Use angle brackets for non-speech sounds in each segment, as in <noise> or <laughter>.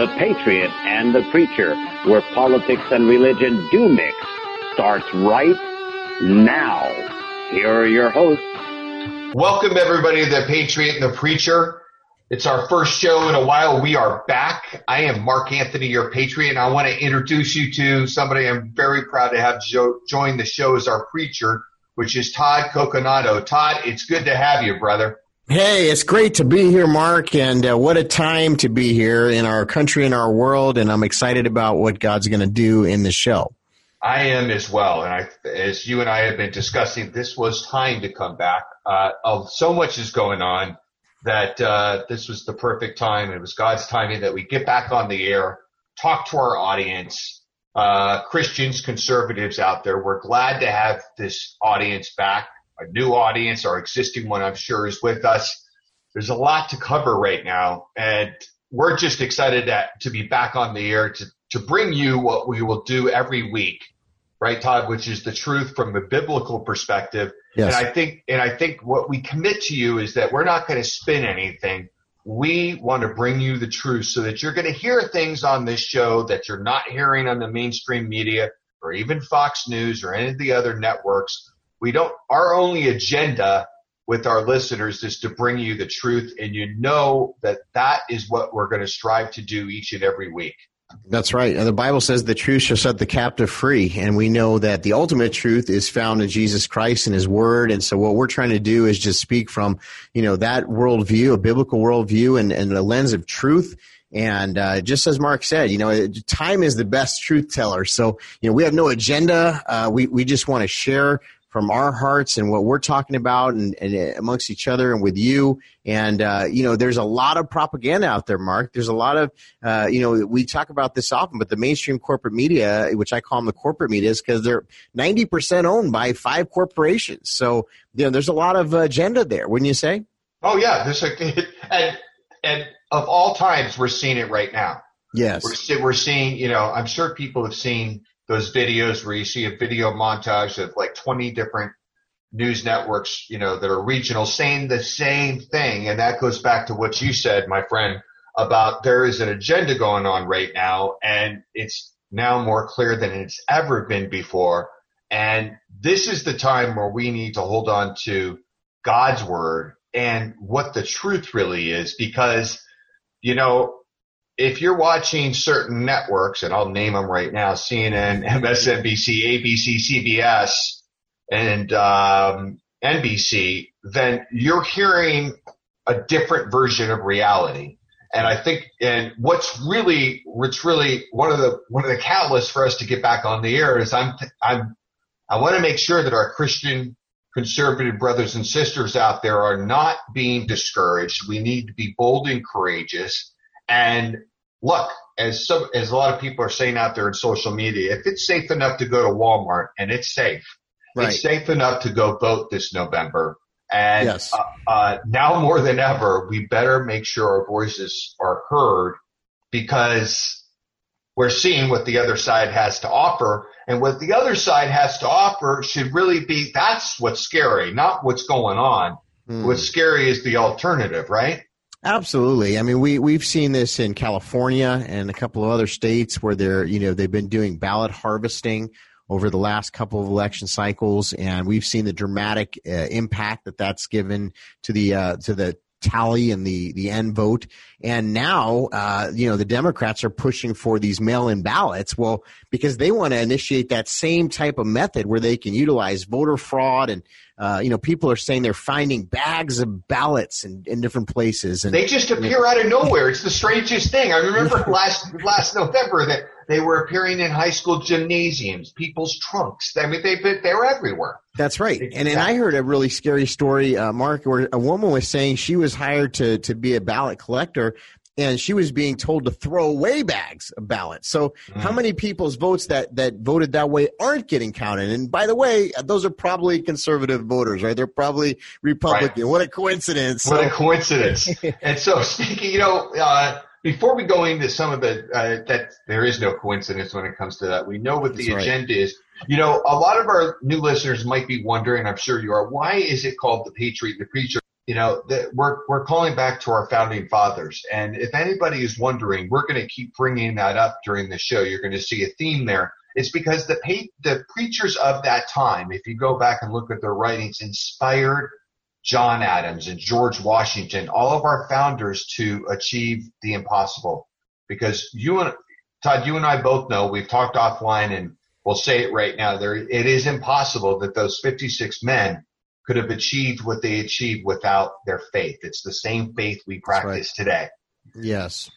The Patriot and the Preacher, where politics and religion do mix, starts right now. Here are your hosts. Welcome everybody to The Patriot and the Preacher. It's our first show in a while. We are back. I am Mark Anthony, your Patriot, and I want to introduce you to somebody I'm very proud to have jo- join the show as our preacher, which is Todd Coconato. Todd, it's good to have you, brother. Hey, it's great to be here, Mark, and uh, what a time to be here in our country and our world. And I'm excited about what God's going to do in the show. I am as well, and I, as you and I have been discussing, this was time to come back. Uh, so much is going on that uh, this was the perfect time. It was God's timing that we get back on the air, talk to our audience, uh, Christians, conservatives out there. We're glad to have this audience back a new audience, our existing one, I'm sure, is with us. There's a lot to cover right now, and we're just excited to, to be back on the air to, to bring you what we will do every week, right, Todd, which is the truth from a biblical perspective. Yes. And I think, and I think what we commit to you is that we're not going to spin anything. We want to bring you the truth so that you're going to hear things on this show that you're not hearing on the mainstream media or even Fox News or any of the other networks we don't, our only agenda with our listeners is to bring you the truth. And you know that that is what we're going to strive to do each and every week. That's right. The Bible says the truth shall set the captive free. And we know that the ultimate truth is found in Jesus Christ and his word. And so what we're trying to do is just speak from, you know, that worldview, a biblical worldview and, and a lens of truth. And uh, just as Mark said, you know, time is the best truth teller. So, you know, we have no agenda. Uh, we, we just want to share from our hearts and what we're talking about and, and amongst each other and with you. And, uh, you know, there's a lot of propaganda out there, Mark. There's a lot of, uh, you know, we talk about this often, but the mainstream corporate media, which I call them the corporate media, is because they're 90% owned by five corporations. So, you know, there's a lot of agenda there, wouldn't you say? Oh, yeah. There's a, <laughs> and, and of all times, we're seeing it right now. Yes. We're, we're seeing, you know, I'm sure people have seen those videos where you see a video montage of like 20 different news networks, you know, that are regional saying the same thing. And that goes back to what you said, my friend, about there is an agenda going on right now and it's now more clear than it's ever been before. And this is the time where we need to hold on to God's word and what the truth really is because, you know, if you're watching certain networks, and I'll name them right now, CNN, <laughs> MSNBC, ABC, CBS, and um, NBC, then you're hearing a different version of reality. And I think, and what's really, what's really one of the one of the catalysts for us to get back on the air is I'm, I'm, I want to make sure that our Christian conservative brothers and sisters out there are not being discouraged. We need to be bold and courageous. And look, as some, as a lot of people are saying out there in social media, if it's safe enough to go to Walmart and it's safe, right. it's safe enough to go vote this November. And yes. uh, uh, now more than ever, we better make sure our voices are heard because we're seeing what the other side has to offer. And what the other side has to offer should really be that's what's scary, not what's going on. Mm. What's scary is the alternative, right? Absolutely. I mean, we we've seen this in California and a couple of other states where they're you know they've been doing ballot harvesting over the last couple of election cycles, and we've seen the dramatic uh, impact that that's given to the uh, to the tally and the the end vote. And now, uh, you know, the Democrats are pushing for these mail-in ballots. Well, because they want to initiate that same type of method where they can utilize voter fraud and uh, you know, people are saying they're finding bags of ballots in, in different places. And they just appear out of nowhere. It's the strangest thing. I remember <laughs> last last November that they were appearing in high school gymnasiums, people's trunks. I mean, they they're everywhere. That's right. And and I heard a really scary story, uh, Mark, where a woman was saying she was hired to to be a ballot collector, and she was being told to throw away bags of ballots. So mm. how many people's votes that that voted that way aren't getting counted? And by the way, those are probably conservative voters, right? They're probably Republican. Right. What a coincidence! What a coincidence! <laughs> and so speaking, you know. Uh, before we go into some of the uh, that there is no coincidence when it comes to that. We know what the That's agenda right. is. You know, a lot of our new listeners might be wondering, I'm sure you are, why is it called the Patriot the Preacher? you know, that we're we're calling back to our founding fathers, and if anybody is wondering, we're going to keep bringing that up during the show. You're going to see a theme there. It's because the the preachers of that time, if you go back and look at their writings, inspired John Adams and George Washington, all of our founders to achieve the impossible. Because you and Todd, you and I both know we've talked offline and we'll say it right now. There, it is impossible that those 56 men could have achieved what they achieved without their faith. It's the same faith we practice right. today. Yes.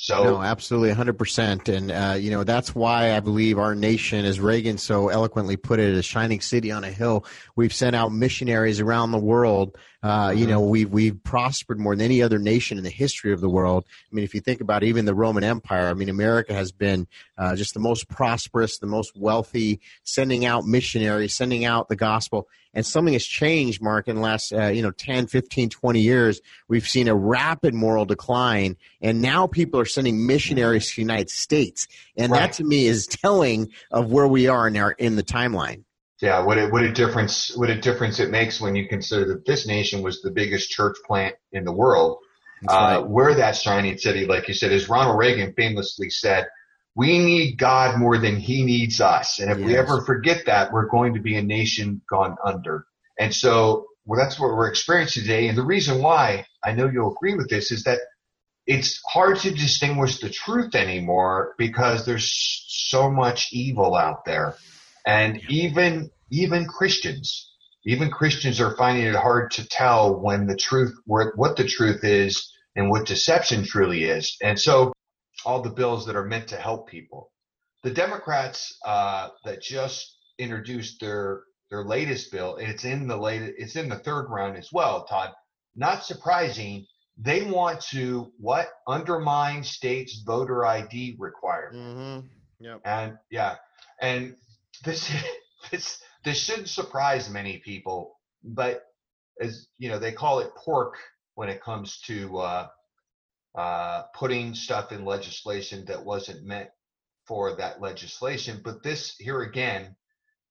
So no, absolutely, hundred percent, and uh, you know that's why I believe our nation, as Reagan so eloquently put it, a shining city on a hill. We've sent out missionaries around the world. Uh, mm-hmm. You know, we've we've prospered more than any other nation in the history of the world. I mean, if you think about even the Roman Empire, I mean, America has been uh, just the most prosperous, the most wealthy, sending out missionaries, sending out the gospel and something has changed mark in the last uh, you know 10 15 20 years we've seen a rapid moral decline and now people are sending missionaries to the united states and right. that to me is telling of where we are in our in the timeline yeah what a, what a difference what a difference it makes when you consider that this nation was the biggest church plant in the world uh, right. we're that shining city like you said as ronald reagan famously said we need God more than he needs us. And if yes. we ever forget that, we're going to be a nation gone under. And so well, that's what we're experiencing today. And the reason why I know you'll agree with this is that it's hard to distinguish the truth anymore because there's so much evil out there. And even, even Christians, even Christians are finding it hard to tell when the truth, what the truth is and what deception truly is. And so all the bills that are meant to help people. The Democrats uh, that just introduced their their latest bill, it's in the late, it's in the third round as well, Todd. Not surprising, they want to what undermine states' voter ID requirement. Mm-hmm. Yep. And yeah, and this <laughs> this this shouldn't surprise many people, but as you know, they call it pork when it comes to uh, uh, putting stuff in legislation that wasn't meant for that legislation. But this here again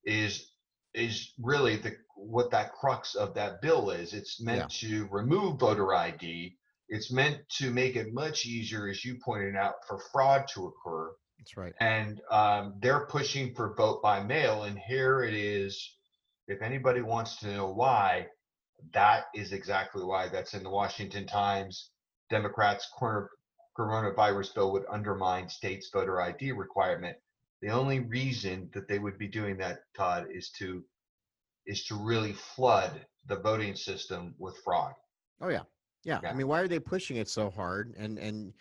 is is really the what that crux of that bill is. It's meant yeah. to remove voter ID. It's meant to make it much easier, as you pointed out, for fraud to occur. That's right. And um, they're pushing for vote by mail. And here it is. If anybody wants to know why, that is exactly why. That's in the Washington Times. Democrats' corner coronavirus bill would undermine states' voter ID requirement. The only reason that they would be doing that, Todd, is to is to really flood the voting system with fraud. Oh yeah. Yeah. yeah. I mean, why are they pushing it so hard? And and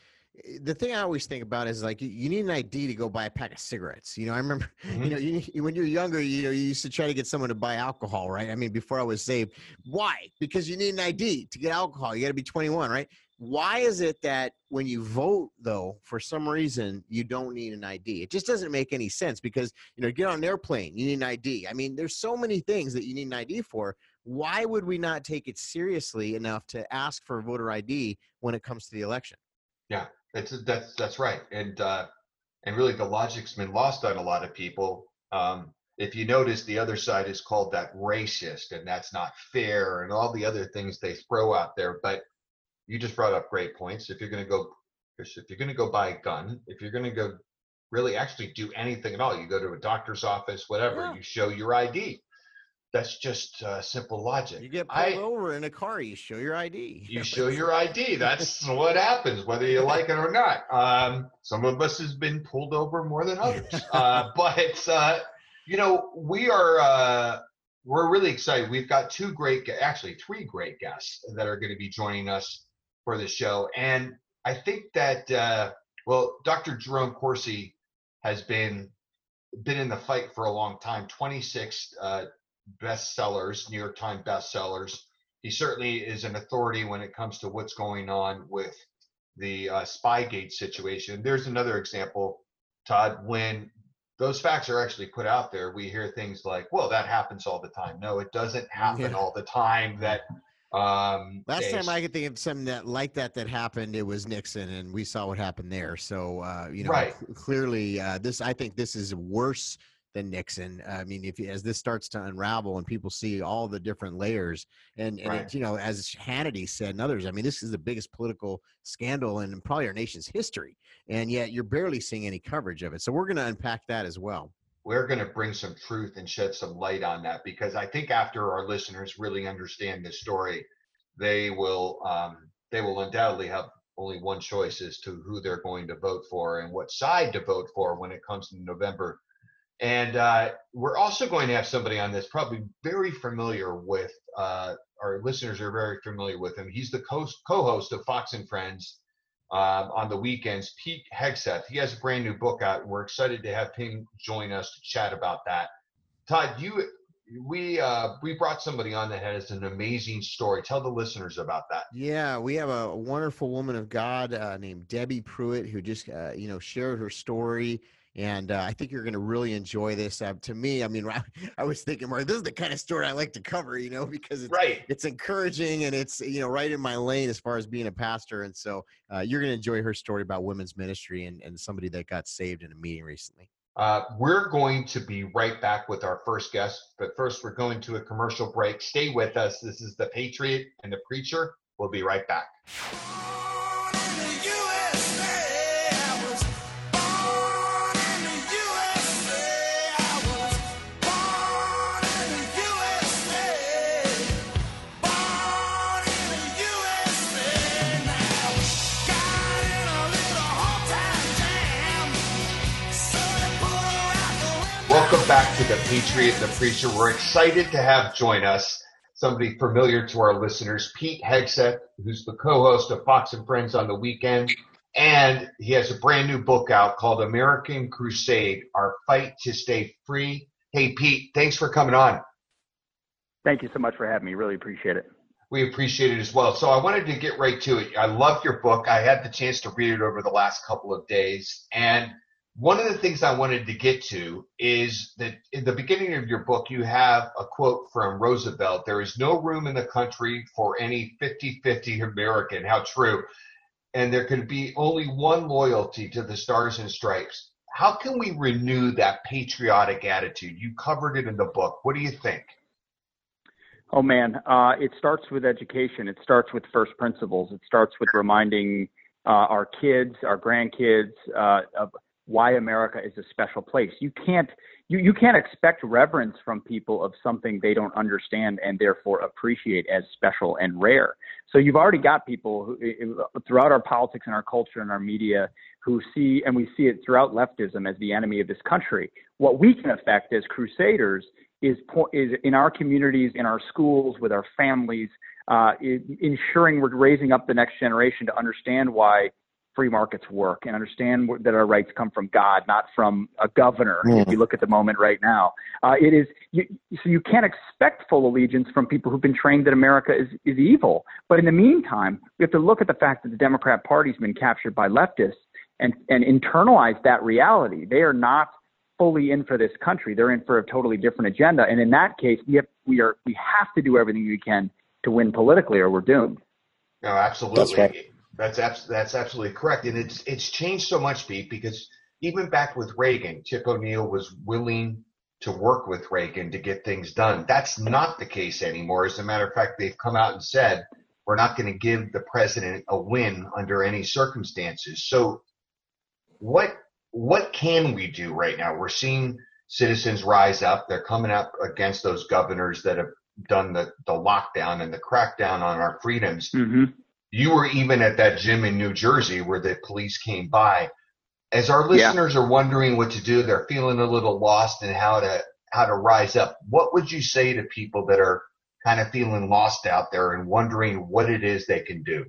eh, the thing I always think about is like you need an ID to go buy a pack of cigarettes. You know, I remember, <laughs> mm-hmm. you know, you, when you're younger, you know, you used to try to get someone to buy alcohol, right? I mean, before I was saved, why? Because you need an ID to get alcohol. You got to be 21, right? Why is it that when you vote though for some reason you don't need an id it just doesn't make any sense because you know get on an airplane you need an id i mean there's so many things that you need an id for. Why would we not take it seriously enough to ask for voter id when it comes to the election? Yeah that's that's that's right and uh and really the logic's been lost on a lot of people. Um if you notice the other side is called that racist and that's not fair and all the other things they throw out there but you just brought up great points. If you're going to go, if you're going to go buy a gun, if you're going to go really actually do anything at all, you go to a doctor's office, whatever, yeah. you show your ID. That's just uh, simple logic. You get pulled I, over in a car, you show your ID. You <laughs> show your ID. That's what happens, whether you like it or not. Um, some of us has been pulled over more than others, <laughs> uh, but uh, you know we are uh, we're really excited. We've got two great, actually three great guests that are going to be joining us for the show. And I think that uh, well, Dr. Jerome Corsi has been been in the fight for a long time. 26 uh, bestsellers, New York Times bestsellers. He certainly is an authority when it comes to what's going on with the uh, Spygate situation. There's another example, Todd, when those facts are actually put out there, we hear things like, well, that happens all the time. No, it doesn't happen yeah. all the time that um, Last time I could think of something that like that that happened, it was Nixon, and we saw what happened there. So uh, you know, right. clearly, uh, this I think this is worse than Nixon. I mean, if as this starts to unravel and people see all the different layers, and and right. it, you know, as Hannity said and others, I mean, this is the biggest political scandal in probably our nation's history, and yet you're barely seeing any coverage of it. So we're going to unpack that as well we're going to bring some truth and shed some light on that because I think after our listeners really understand this story, they will um, they will undoubtedly have only one choice as to who they're going to vote for and what side to vote for when it comes to November. And uh, we're also going to have somebody on this probably very familiar with uh, our listeners are very familiar with him. He's the co- co-host of Fox and Friends um, on the weekends. Pete Hegseth, he has a brand new book out, and we're excited to have him join us to chat about that. Todd, you we uh, we brought somebody on that has an amazing story. Tell the listeners about that. Yeah, we have a wonderful woman of God uh, named Debbie Pruitt who just uh, you know shared her story and uh, I think you're going to really enjoy this. Uh, to me, I mean, <laughs> I, I was thinking, Mark, this is the kind of story I like to cover, you know, <laughs> because it's right. it's encouraging and it's you know right in my lane as far as being a pastor. And so uh, you're going to enjoy her story about women's ministry and, and somebody that got saved in a meeting recently. Uh, we're going to be right back with our first guest, but first we're going to a commercial break. Stay with us. This is the Patriot and the Preacher. We'll be right back. Welcome back to the Patriot and the Preacher. We're excited to have join us somebody familiar to our listeners, Pete Hegseth, who's the co-host of Fox and Friends on the weekend. And he has a brand new book out called American Crusade, Our Fight to Stay Free. Hey, Pete, thanks for coming on. Thank you so much for having me. Really appreciate it. We appreciate it as well. So I wanted to get right to it. I love your book. I had the chance to read it over the last couple of days and one of the things I wanted to get to is that in the beginning of your book, you have a quote from Roosevelt There is no room in the country for any 50 50 American. How true. And there can be only one loyalty to the stars and stripes. How can we renew that patriotic attitude? You covered it in the book. What do you think? Oh man, uh, it starts with education. It starts with first principles. It starts with reminding uh, our kids, our grandkids, uh, of why America is a special place. You can't you, you can't expect reverence from people of something they don't understand and therefore appreciate as special and rare. So you've already got people who, throughout our politics and our culture and our media who see, and we see it throughout leftism as the enemy of this country. What we can affect as crusaders is, is in our communities, in our schools, with our families, uh, ensuring we're raising up the next generation to understand why free markets work and understand that our rights come from God, not from a governor. Mm. If you look at the moment right now, uh, it is you, so you can't expect full allegiance from people who've been trained that America is is evil. But in the meantime, we have to look at the fact that the Democrat Party's been captured by leftists and and internalize that reality. They are not fully in for this country. They're in for a totally different agenda. And in that case, we have we are we have to do everything we can to win politically, or we're doomed. No, absolutely. That's right. That's abs- that's absolutely correct, and it's it's changed so much, Pete, because even back with Reagan, Tip O'Neill was willing to work with Reagan to get things done. That's not the case anymore. As a matter of fact, they've come out and said we're not going to give the president a win under any circumstances. So, what what can we do right now? We're seeing citizens rise up. They're coming up against those governors that have done the, the lockdown and the crackdown on our freedoms. Mm-hmm. You were even at that gym in New Jersey where the police came by. As our listeners yeah. are wondering what to do, they're feeling a little lost in how to how to rise up. What would you say to people that are kind of feeling lost out there and wondering what it is they can do?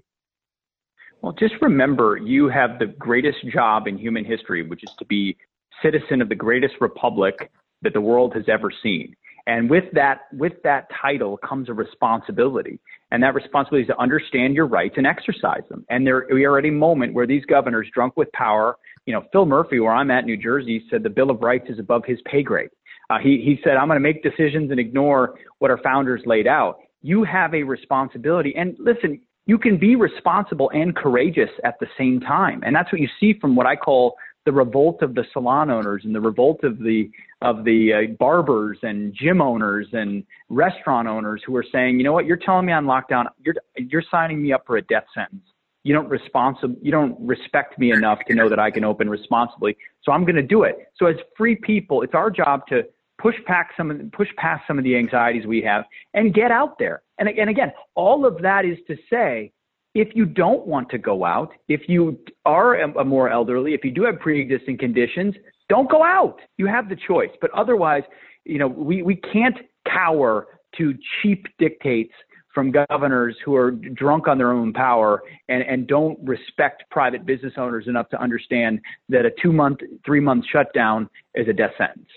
Well, just remember you have the greatest job in human history, which is to be citizen of the greatest republic that the world has ever seen. And with that, with that title comes a responsibility. And that responsibility is to understand your rights and exercise them. And there, we are at a moment where these governors, drunk with power, you know, Phil Murphy, where I'm at, New Jersey, said the Bill of Rights is above his pay grade. Uh, he, he said, I'm going to make decisions and ignore what our founders laid out. You have a responsibility. And listen, you can be responsible and courageous at the same time. And that's what you see from what I call the revolt of the salon owners and the revolt of the of the uh, barbers and gym owners and restaurant owners who are saying, you know what, you're telling me on lockdown, you're you're signing me up for a death sentence. You don't responsible, you don't respect me enough to know that I can open responsibly. So I'm going to do it. So as free people, it's our job to push back some of, push past some of the anxieties we have and get out there. And, and again, all of that is to say, if you don't want to go out, if you are a, a more elderly, if you do have pre-existing conditions, don't go out. You have the choice. But otherwise, you know, we, we can't cower to cheap dictates from governors who are drunk on their own power and, and don't respect private business owners enough to understand that a two month, three month shutdown is a death sentence.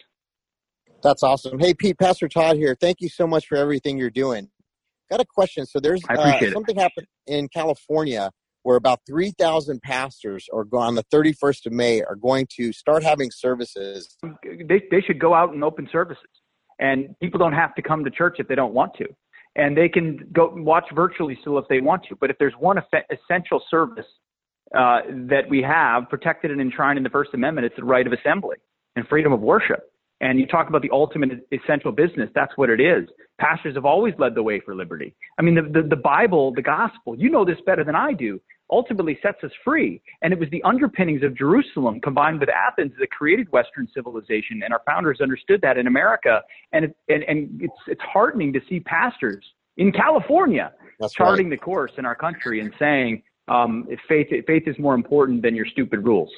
That's awesome. Hey, Pete, Pastor Todd here. Thank you so much for everything you're doing. Got a question. So there's uh, something happened in California where about 3,000 pastors are going on the 31st of May are going to start having services. They, they should go out and open services. And people don't have to come to church if they don't want to. And they can go watch virtually still if they want to. But if there's one essential service uh, that we have protected and enshrined in the First Amendment, it's the right of assembly and freedom of worship. And you talk about the ultimate essential business. That's what it is. Pastors have always led the way for liberty. I mean, the, the, the, Bible, the gospel, you know this better than I do, ultimately sets us free. And it was the underpinnings of Jerusalem combined with Athens that created Western civilization. And our founders understood that in America. And, it, and, and it's, it's heartening to see pastors in California That's charting right. the course in our country and saying, um, faith, faith is more important than your stupid rules.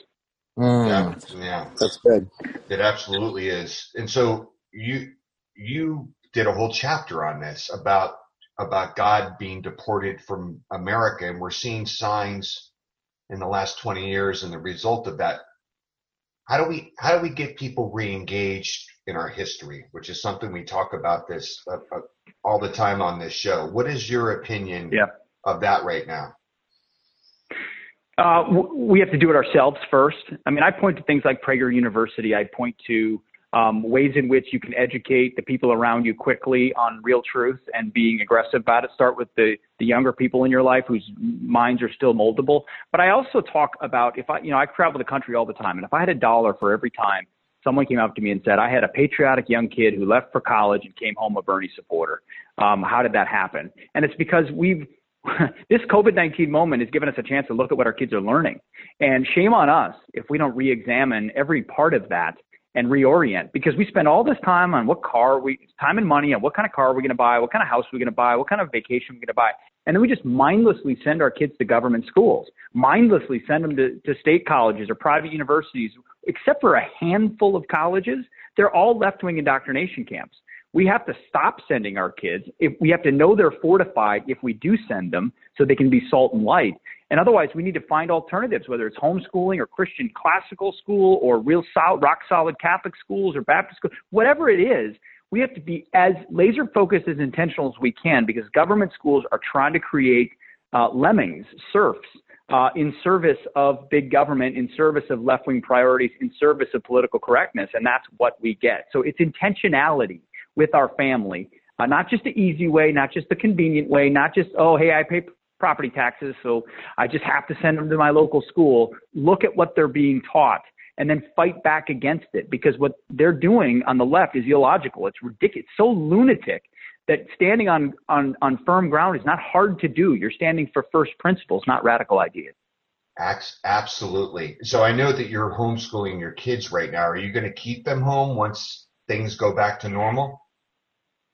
Mm. Yeah, yeah, that's good. It absolutely is. And so you you did a whole chapter on this about about God being deported from America, and we're seeing signs in the last 20 years, and the result of that. How do we how do we get people reengaged in our history, which is something we talk about this uh, uh, all the time on this show? What is your opinion yeah. of that right now? Uh, we have to do it ourselves first. I mean, I point to things like Prager University. I point to um, ways in which you can educate the people around you quickly on real truth and being aggressive about it. Start with the, the younger people in your life whose minds are still moldable. But I also talk about if I, you know, I travel the country all the time, and if I had a dollar for every time someone came up to me and said, I had a patriotic young kid who left for college and came home a Bernie supporter. Um, how did that happen? And it's because we've <laughs> this COVID 19 moment has given us a chance to look at what our kids are learning. And shame on us if we don't re examine every part of that and reorient because we spend all this time on what car we, time and money on what kind of car we're going to buy, what kind of house we're going to buy, what kind of vacation we're going to buy. And then we just mindlessly send our kids to government schools, mindlessly send them to, to state colleges or private universities, except for a handful of colleges. They're all left wing indoctrination camps we have to stop sending our kids. If we have to know they're fortified if we do send them so they can be salt and light. And otherwise, we need to find alternatives, whether it's homeschooling or Christian classical school or real solid, rock solid Catholic schools or Baptist schools, whatever it is. We have to be as laser focused as intentional as we can because government schools are trying to create uh, lemmings, serfs, uh, in service of big government, in service of left wing priorities, in service of political correctness. And that's what we get. So it's intentionality with our family. Uh, not just the easy way, not just the convenient way, not just, oh, hey, I pay property taxes, so I just have to send them to my local school. Look at what they're being taught and then fight back against it because what they're doing on the left is illogical. It's ridiculous. It's so lunatic that standing on, on, on firm ground is not hard to do. You're standing for first principles, not radical ideas. Absolutely. So I know that you're homeschooling your kids right now. Are you going to keep them home once things go back to normal?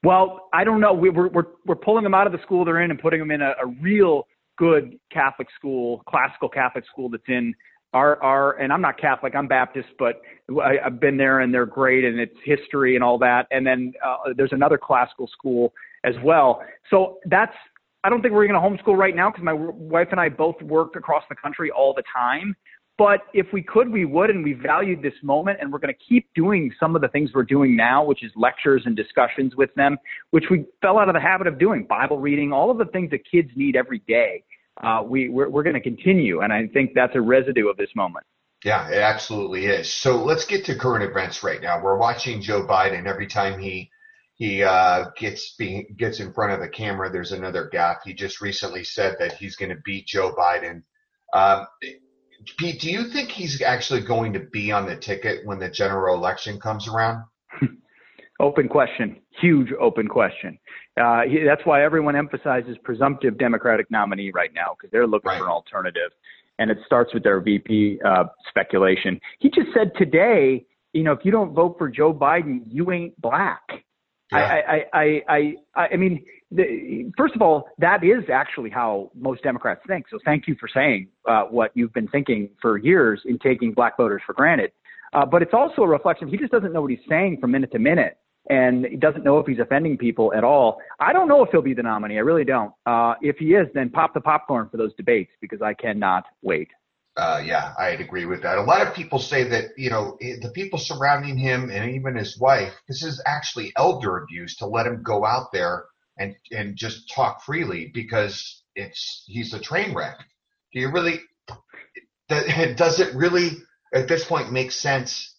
Well, I don't know. We, are we're we're pulling them out of the school they're in and putting them in a, a real good Catholic school, classical Catholic school that's in our our. And I'm not Catholic. I'm Baptist, but I, I've been there and they're great and it's history and all that. And then uh, there's another classical school as well. So that's. I don't think we're going to homeschool right now because my wife and I both work across the country all the time. But if we could, we would, and we valued this moment, and we're going to keep doing some of the things we're doing now, which is lectures and discussions with them, which we fell out of the habit of doing, Bible reading, all of the things that kids need every day. Uh, we, we're, we're going to continue, and I think that's a residue of this moment. Yeah, it absolutely is. So let's get to current events right now. We're watching Joe Biden every time he he uh, gets gets in front of the camera. There's another gap. He just recently said that he's going to beat Joe Biden. Um, Pete, do you think he's actually going to be on the ticket when the general election comes around? <laughs> open question, huge open question. Uh, he, that's why everyone emphasizes presumptive Democratic nominee right now because they're looking right. for an alternative, and it starts with their VP uh, speculation. He just said today, you know, if you don't vote for Joe Biden, you ain't black. I, I, I, I, I mean, the, first of all, that is actually how most Democrats think. So thank you for saying uh, what you've been thinking for years in taking black voters for granted. Uh, but it's also a reflection. He just doesn't know what he's saying from minute to minute, and he doesn't know if he's offending people at all. I don't know if he'll be the nominee. I really don't. Uh, if he is, then pop the popcorn for those debates because I cannot wait. Uh, yeah, I'd agree with that. A lot of people say that, you know, the people surrounding him and even his wife, this is actually elder abuse to let him go out there and, and just talk freely because it's, he's a train wreck. Do you really, <laughs> does it really at this point make sense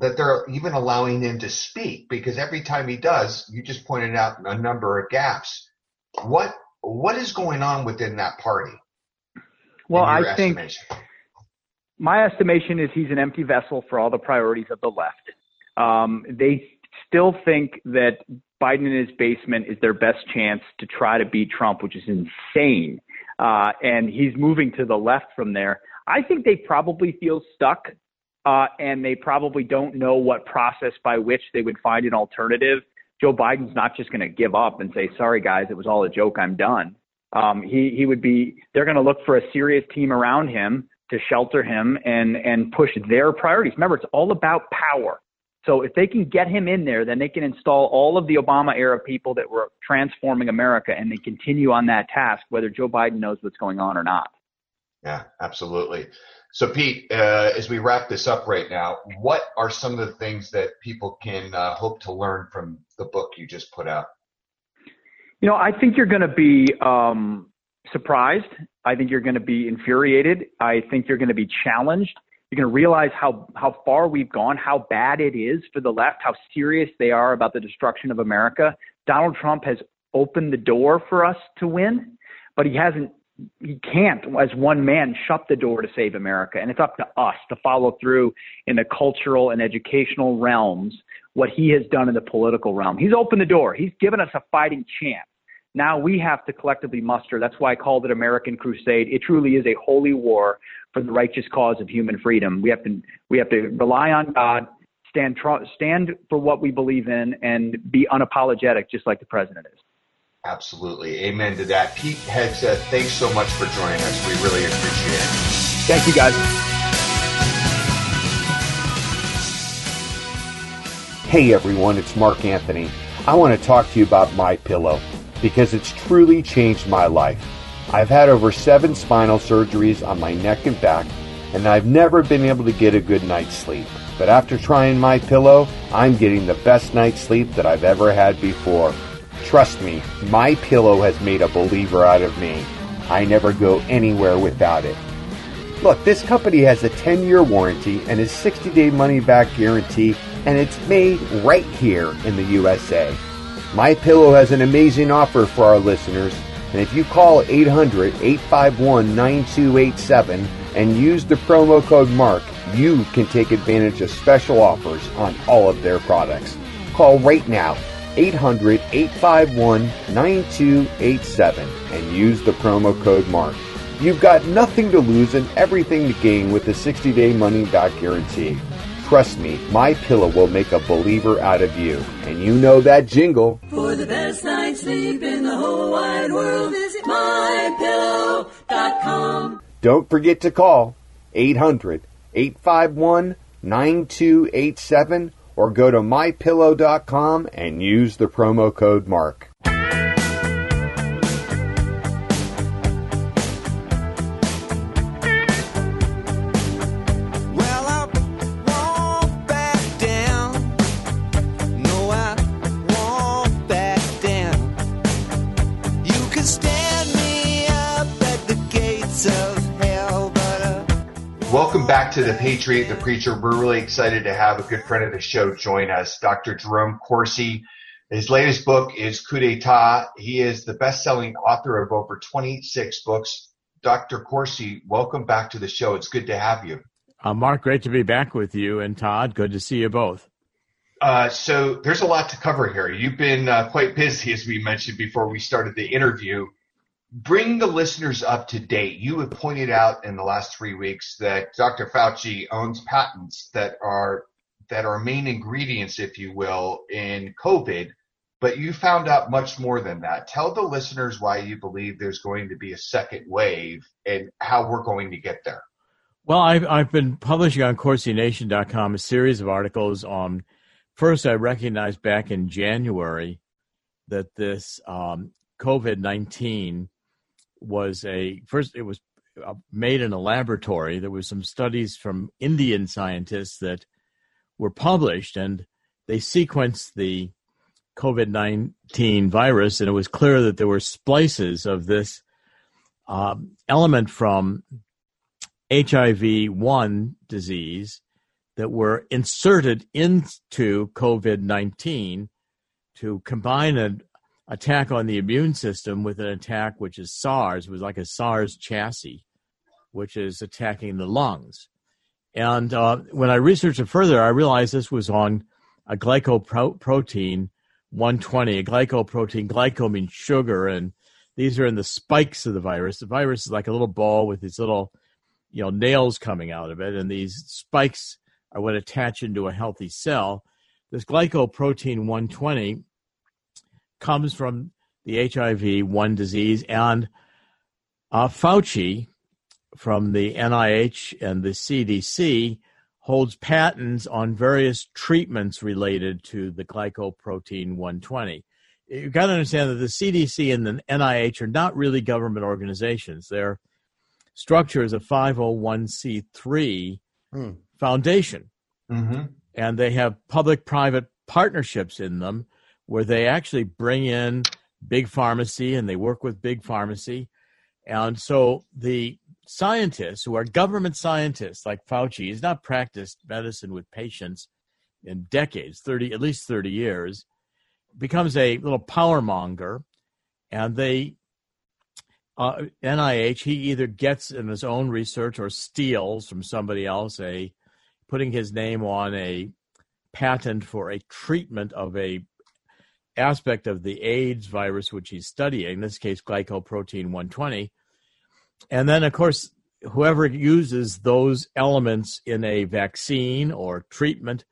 that they're even allowing him to speak? Because every time he does, you just pointed out a number of gaps. What, what is going on within that party? Well, I think my estimation is he's an empty vessel for all the priorities of the left. Um, they still think that Biden in his basement is their best chance to try to beat Trump, which is insane. Uh, and he's moving to the left from there. I think they probably feel stuck, uh, and they probably don't know what process by which they would find an alternative. Joe Biden's not just going to give up and say, "Sorry, guys, it was all a joke. I'm done." Um, he he would be. They're going to look for a serious team around him to shelter him and and push their priorities. Remember, it's all about power. So if they can get him in there, then they can install all of the Obama era people that were transforming America, and they continue on that task, whether Joe Biden knows what's going on or not. Yeah, absolutely. So, Pete, uh, as we wrap this up right now, what are some of the things that people can uh, hope to learn from the book you just put out? You know, I think you're going to be um, surprised. I think you're going to be infuriated. I think you're going to be challenged. You're going to realize how, how far we've gone, how bad it is for the left, how serious they are about the destruction of America. Donald Trump has opened the door for us to win, but he hasn't he can't, as one man, shut the door to save America. And it's up to us to follow through in the cultural and educational realms what he has done in the political realm. He's opened the door. He's given us a fighting chance. Now we have to collectively muster. That's why I called it American Crusade. It truly is a holy war for the righteous cause of human freedom. We have to we have to rely on God, stand stand for what we believe in, and be unapologetic, just like the president is. Absolutely, amen to that. Pete Hegseth, thanks so much for joining us. We really appreciate it. Thank you, guys. Hey everyone, it's Mark Anthony. I want to talk to you about my pillow because it's truly changed my life. I've had over seven spinal surgeries on my neck and back, and I've never been able to get a good night's sleep. But after trying my pillow, I'm getting the best night's sleep that I've ever had before. Trust me, my pillow has made a believer out of me. I never go anywhere without it. Look, this company has a 10 year warranty and a 60 day money back guarantee, and it's made right here in the USA. My Pillow has an amazing offer for our listeners, and if you call 800-851-9287 and use the promo code MARK, you can take advantage of special offers on all of their products. Call right now 800-851-9287 and use the promo code MARK. You've got nothing to lose and everything to gain with the 60-day money-back guarantee. Trust me, my pillow will make a believer out of you. And you know that jingle. For the best night's sleep in the whole wide world, visit mypillow.com. Don't forget to call 800 851 9287 or go to mypillow.com and use the promo code MARK. To the Patriot, the Preacher. We're really excited to have a good friend of the show join us, Dr. Jerome Corsi. His latest book is Coup d'etat. He is the best-selling author of over 26 books, Dr. Corsi, welcome back to the show. It's good to have you. Uh, Mark, great to be back with you, and Todd, good to see you both. Uh, so there's a lot to cover here. You've been uh, quite busy, as we mentioned before we started the interview. Bring the listeners up to date. You have pointed out in the last three weeks that Dr. Fauci owns patents that are that are main ingredients, if you will, in COVID. But you found out much more than that. Tell the listeners why you believe there's going to be a second wave and how we're going to get there. Well, I've, I've been publishing on CorsiNation.com a series of articles on. First, I recognized back in January that this um, COVID 19 was a first, it was uh, made in a laboratory. There was some studies from Indian scientists that were published, and they sequenced the COVID 19 virus, and it was clear that there were splices of this um, element from HIV 1 disease that were inserted into COVID 19 to combine an attack on the immune system with an attack which is SARS, was like a SARS chassis, which is attacking the lungs. And uh, when I researched it further, I realized this was on a glycoprotein 120, a glycoprotein. Glyco means sugar, and these are in the spikes of the virus. The virus is like a little ball with these little, you know, nails coming out of it, and these spikes are what attach into a healthy cell. This glycoprotein 120 comes from the HIV 1 disease, and uh, Fauci from the NIH and the CDC holds patents on various treatments related to the glycoprotein 120. You've got to understand that the CDC and the NIH are not really government organizations. Their structure is a 501c3 hmm. foundation. Mm-hmm. And they have public private partnerships in them where they actually bring in big pharmacy and they work with big pharmacy. And so the scientists who are government scientists like Fauci, he's not practiced medicine with patients in decades, 30, at least 30 years, becomes a little power monger. And they, uh, NIH, he either gets in his own research or steals from somebody else a putting his name on a patent for a treatment of a aspect of the AIDS virus which he's studying, in this case glycoprotein 120. And then of course whoever uses those elements in a vaccine or treatment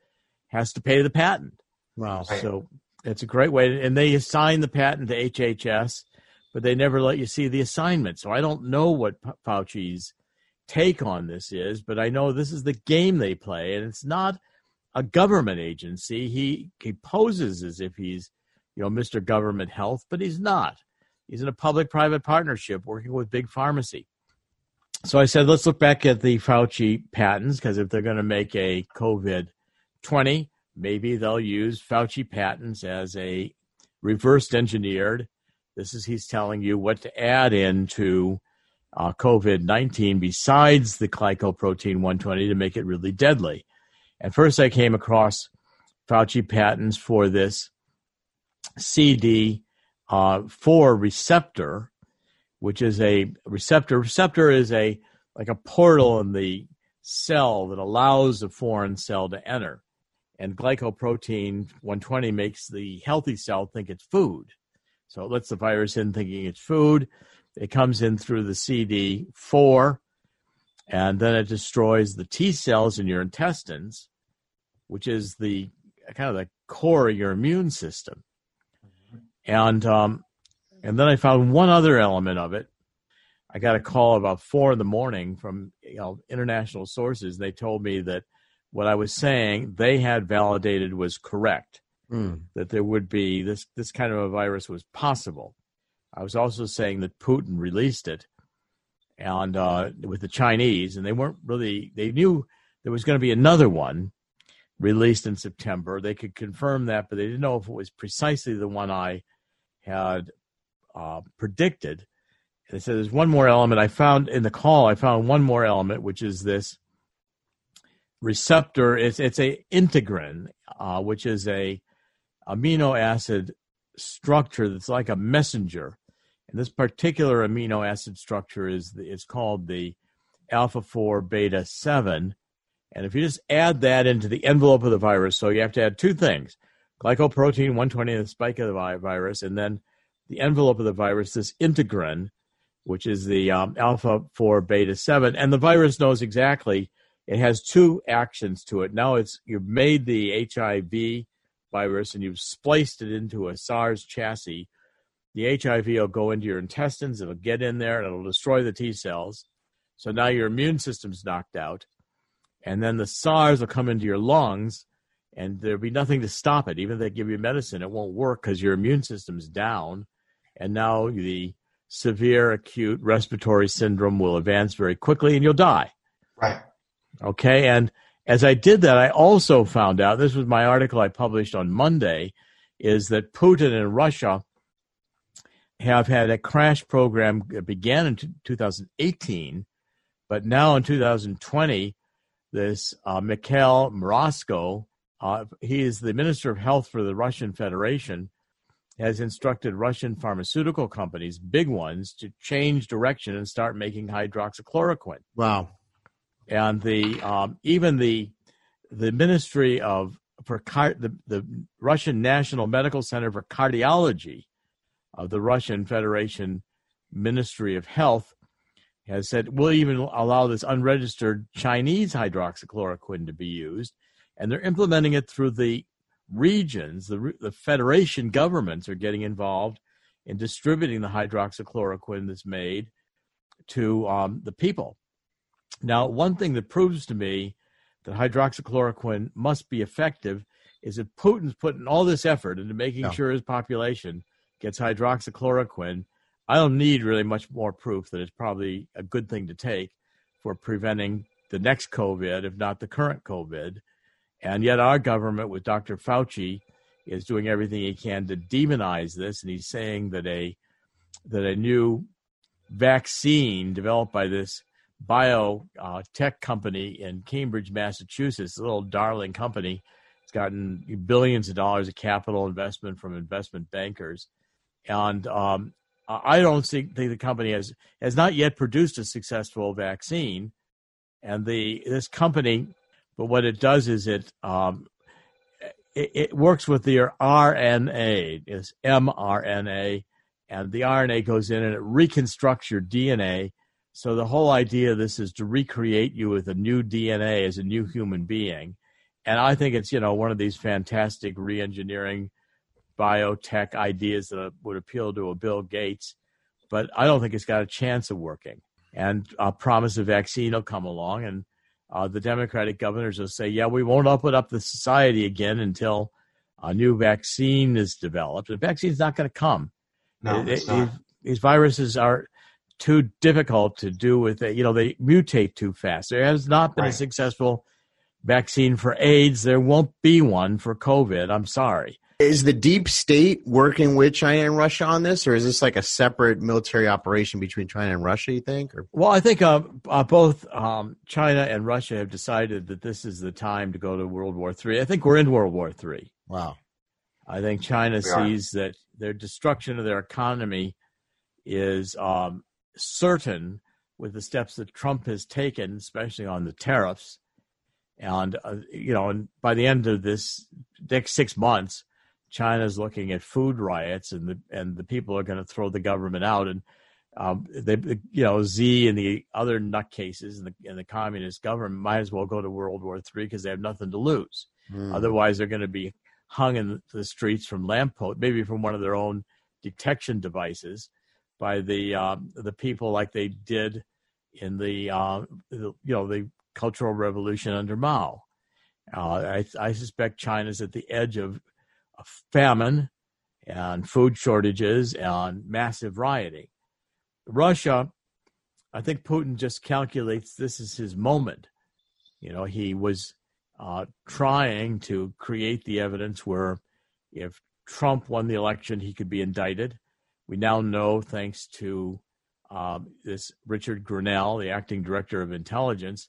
has to pay the patent. Wow. So it's a great way and they assign the patent to HHS, but they never let you see the assignment. So I don't know what Fauci's take on this is, but I know this is the game they play, and it's not a government agency. He he poses as if he's you know Mr. Government Health, but he's not. He's in a public-private partnership working with big pharmacy. So I said, let's look back at the Fauci patents because if they're going to make a COVID 20, maybe they'll use Fauci patents as a reversed engineered. This is he's telling you what to add into uh, COVID 19 besides the glycoprotein 120 to make it really deadly. And first, I came across Fauci patents for this CD4 uh, receptor, which is a receptor. Receptor is a like a portal in the cell that allows a foreign cell to enter. And glycoprotein 120 makes the healthy cell think it's food. So it lets the virus in thinking it's food. It comes in through the CD4, and then it destroys the T cells in your intestines, which is the kind of the core of your immune system. And um, and then I found one other element of it. I got a call about four in the morning from you know international sources. They told me that what I was saying they had validated was correct. Mm. That there would be this this kind of a virus was possible. I was also saying that Putin released it, and uh, with the Chinese, and they weren't really. They knew there was going to be another one released in September. They could confirm that, but they didn't know if it was precisely the one I had uh, predicted. They said there's one more element I found in the call. I found one more element, which is this receptor. It's it's a integrin, uh, which is a amino acid structure that's like a messenger. And this particular amino acid structure is the, it's called the alpha 4 beta 7. And if you just add that into the envelope of the virus, so you have to add two things glycoprotein 120, the spike of the virus, and then the envelope of the virus, this integrin, which is the um, alpha 4 beta 7. And the virus knows exactly it has two actions to it. Now it's you've made the HIV virus and you've spliced it into a SARS chassis. The HIV will go into your intestines, it'll get in there, and it'll destroy the T cells. So now your immune system's knocked out. And then the SARS will come into your lungs, and there'll be nothing to stop it. Even if they give you medicine, it won't work because your immune system's down. And now the severe acute respiratory syndrome will advance very quickly and you'll die. Right. Okay. And as I did that, I also found out this was my article I published on Monday is that Putin and Russia have had a crash program that began in 2018, but now in 2020, this uh, Mikhail Murashko, uh, he is the Minister of Health for the Russian Federation, has instructed Russian pharmaceutical companies, big ones, to change direction and start making hydroxychloroquine. Wow and the um, even the the Ministry of for car, the the Russian National Medical Center for Cardiology of the Russian Federation Ministry of Health has said we'll even allow this unregistered Chinese hydroxychloroquine to be used, and they're implementing it through the regions. The the federation governments are getting involved in distributing the hydroxychloroquine that's made to um, the people. Now, one thing that proves to me that hydroxychloroquine must be effective is that Putin's putting all this effort into making yeah. sure his population gets hydroxychloroquine. I don't need really much more proof that it's probably a good thing to take for preventing the next COVID, if not the current COVID. And yet, our government, with Dr. Fauci, is doing everything he can to demonize this, and he's saying that a that a new vaccine developed by this bio uh, tech company in Cambridge, Massachusetts, a little darling company. It's gotten billions of dollars of capital investment from investment bankers, and um, I don't think, think the company has has not yet produced a successful vaccine. And the this company, but what it does is it um, it, it works with the RNA, is mRNA, and the RNA goes in and it reconstructs your DNA so the whole idea of this is to recreate you with a new DNA as a new human being. And I think it's, you know, one of these fantastic reengineering biotech ideas that would appeal to a Bill Gates, but I don't think it's got a chance of working. And a promise a vaccine will come along, and uh, the Democratic governors will say, "Yeah, we won't open up the society again until a new vaccine is developed." The vaccine's not going to come. No, it, it's not. These viruses are too difficult to do with it. You know, they mutate too fast. There has not been right. a successful vaccine for AIDS. There won't be one for COVID. I'm sorry. Is the deep state working with China and Russia on this, or is this like a separate military operation between China and Russia? You think? Or? Well, I think uh, uh, both um, China and Russia have decided that this is the time to go to World War III. I think we're in World War III. Wow. I think China we sees are. that their destruction of their economy is um, certain with the steps that Trump has taken, especially on the tariffs. And, uh, you know, and by the end of this next six months, China's looking at food riots and the, and the people are going to throw the government out. And, um, they, you know, Xi and the other nutcases in the, in the communist government might as well go to World War III because they have nothing to lose. Mm. Otherwise, they're going to be hung in the streets from lamppost, maybe from one of their own detection devices by the uh, the people like they did in the, uh, the, you know the Cultural Revolution under Mao. Uh, I, I, suspect China's at the edge of famine and food shortages and massive rioting. Russia, I think Putin just calculates this is his moment. You know, he was uh, trying to create the evidence where if Trump won the election, he could be indicted. We now know, thanks to um, this Richard Grenell, the acting director of intelligence,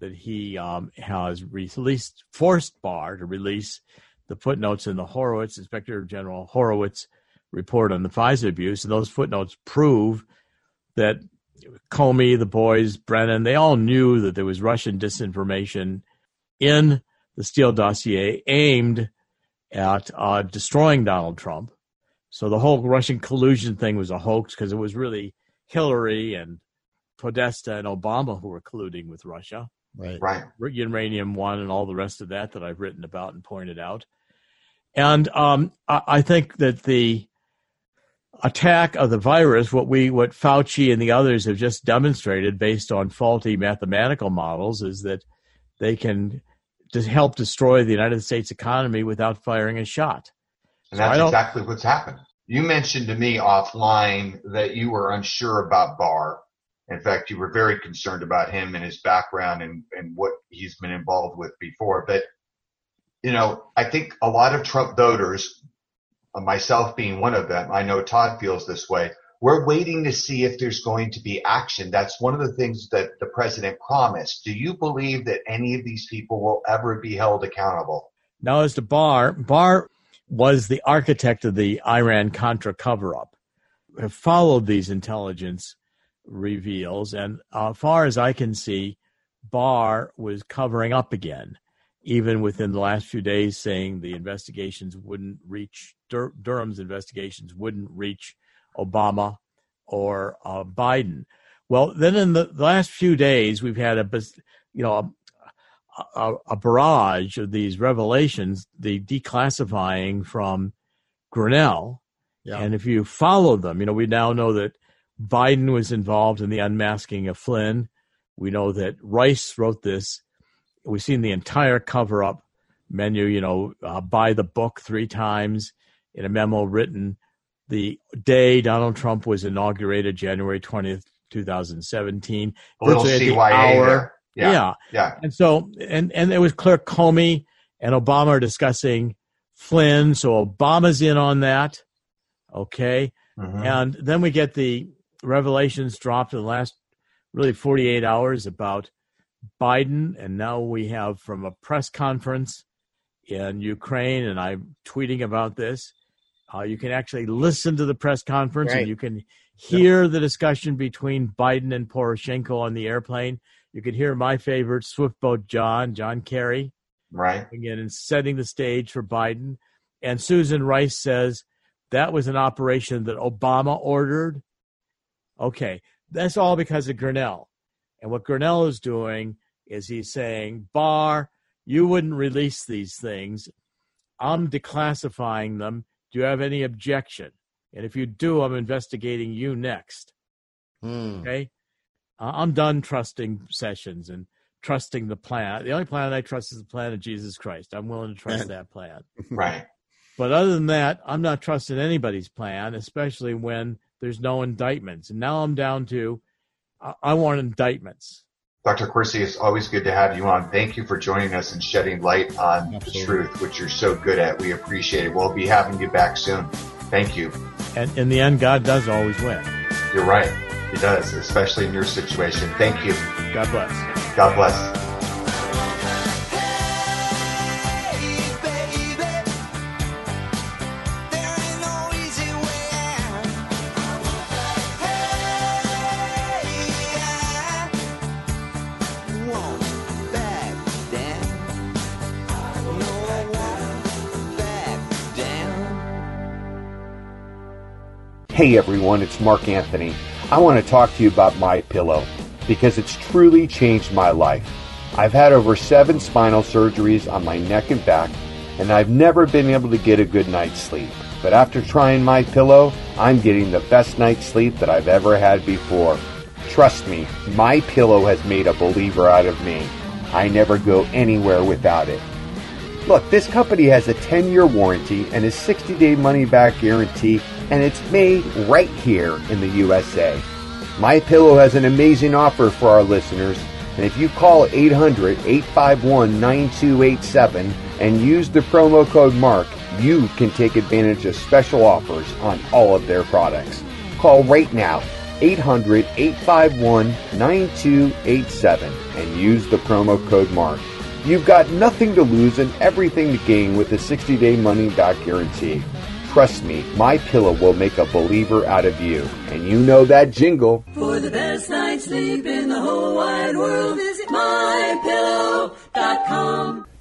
that he um, has released, forced Barr to release the footnotes in the Horowitz, Inspector General Horowitz report on the FISA abuse, and those footnotes prove that Comey, the boys, Brennan, they all knew that there was Russian disinformation in the Steele dossier aimed at uh, destroying Donald Trump. So the whole Russian collusion thing was a hoax because it was really Hillary and Podesta and Obama who were colluding with Russia. Right. Right. Uranium One and all the rest of that that I've written about and pointed out. And um, I, I think that the attack of the virus, what we, what Fauci and the others have just demonstrated based on faulty mathematical models, is that they can just help destroy the United States economy without firing a shot. And that's don't- exactly what's happened. You mentioned to me offline that you were unsure about Barr. In fact, you were very concerned about him and his background and, and what he's been involved with before. But, you know, I think a lot of Trump voters, uh, myself being one of them, I know Todd feels this way. We're waiting to see if there's going to be action. That's one of the things that the president promised. Do you believe that any of these people will ever be held accountable? Now, as to Barr, Barr was the architect of the Iran Contra cover up, followed these intelligence reveals. And uh, far as I can see, Barr was covering up again, even within the last few days, saying the investigations wouldn't reach, Dur- Durham's investigations wouldn't reach Obama or uh, Biden. Well, then in the last few days, we've had a, you know, a, a, a barrage of these revelations, the declassifying from Grenell. Yeah. And if you follow them, you know, we now know that Biden was involved in the unmasking of Flynn. We know that Rice wrote this. We've seen the entire cover up menu, you know, uh, by the book three times in a memo written the day Donald Trump was inaugurated, January 20th, 2017. A little Virtually at the CYA. Yeah. yeah. Yeah. And so, and and it was clear Comey and Obama are discussing Flynn, so Obama's in on that. Okay, Mhm. and then we get the revelations dropped in the last really 48 hours about Biden, and now we have from a press conference in Ukraine, and I'm tweeting about this. Uh, you can actually listen to the press conference, Right. and you can hear the discussion between Biden and Poroshenko on the airplane. You can hear my favorite swift boat John, John Kerry, Right. again and setting the stage for Biden. And Susan Rice says that was an operation that Obama ordered. Okay, that's all because of Grenell. And what Grenell is doing is he's saying, Barr, you wouldn't release these things. I'm declassifying them. Do you have any objection? And if you do, I'm investigating you next. Hmm. Okay. Uh, I'm done trusting Sessions and trusting the plan. The only plan I trust is the plan of Jesus Christ. I'm willing to trust <laughs> that plan. Right. But other than that, I'm not trusting anybody's plan, especially when there's no indictments. And now I'm down to I, I want indictments. Dr. Corsi, it's always good to have you on. Thank you for joining us and shedding light on the truth, which you're so good at. We appreciate it. We'll be having you back soon. Thank you. And in the end, God does always win. You're right. He does, especially in your situation. Thank you. God bless. God bless. Hey everyone, it's Mark Anthony. I want to talk to you about my pillow because it's truly changed my life. I've had over 7 spinal surgeries on my neck and back and I've never been able to get a good night's sleep. But after trying my pillow, I'm getting the best night's sleep that I've ever had before. Trust me, my pillow has made a believer out of me. I never go anywhere without it. Look, this company has a 10 year warranty and a 60 day money back guarantee, and it's made right here in the USA. My Pillow has an amazing offer for our listeners, and if you call 800 851 9287 and use the promo code MARK, you can take advantage of special offers on all of their products. Call right now 800 851 9287 and use the promo code MARK. You've got nothing to lose and everything to gain with the 60 day money back guarantee. Trust me, My Pillow will make a believer out of you. And you know that jingle. For the best night's sleep in the whole wide world, visit mypillow.com.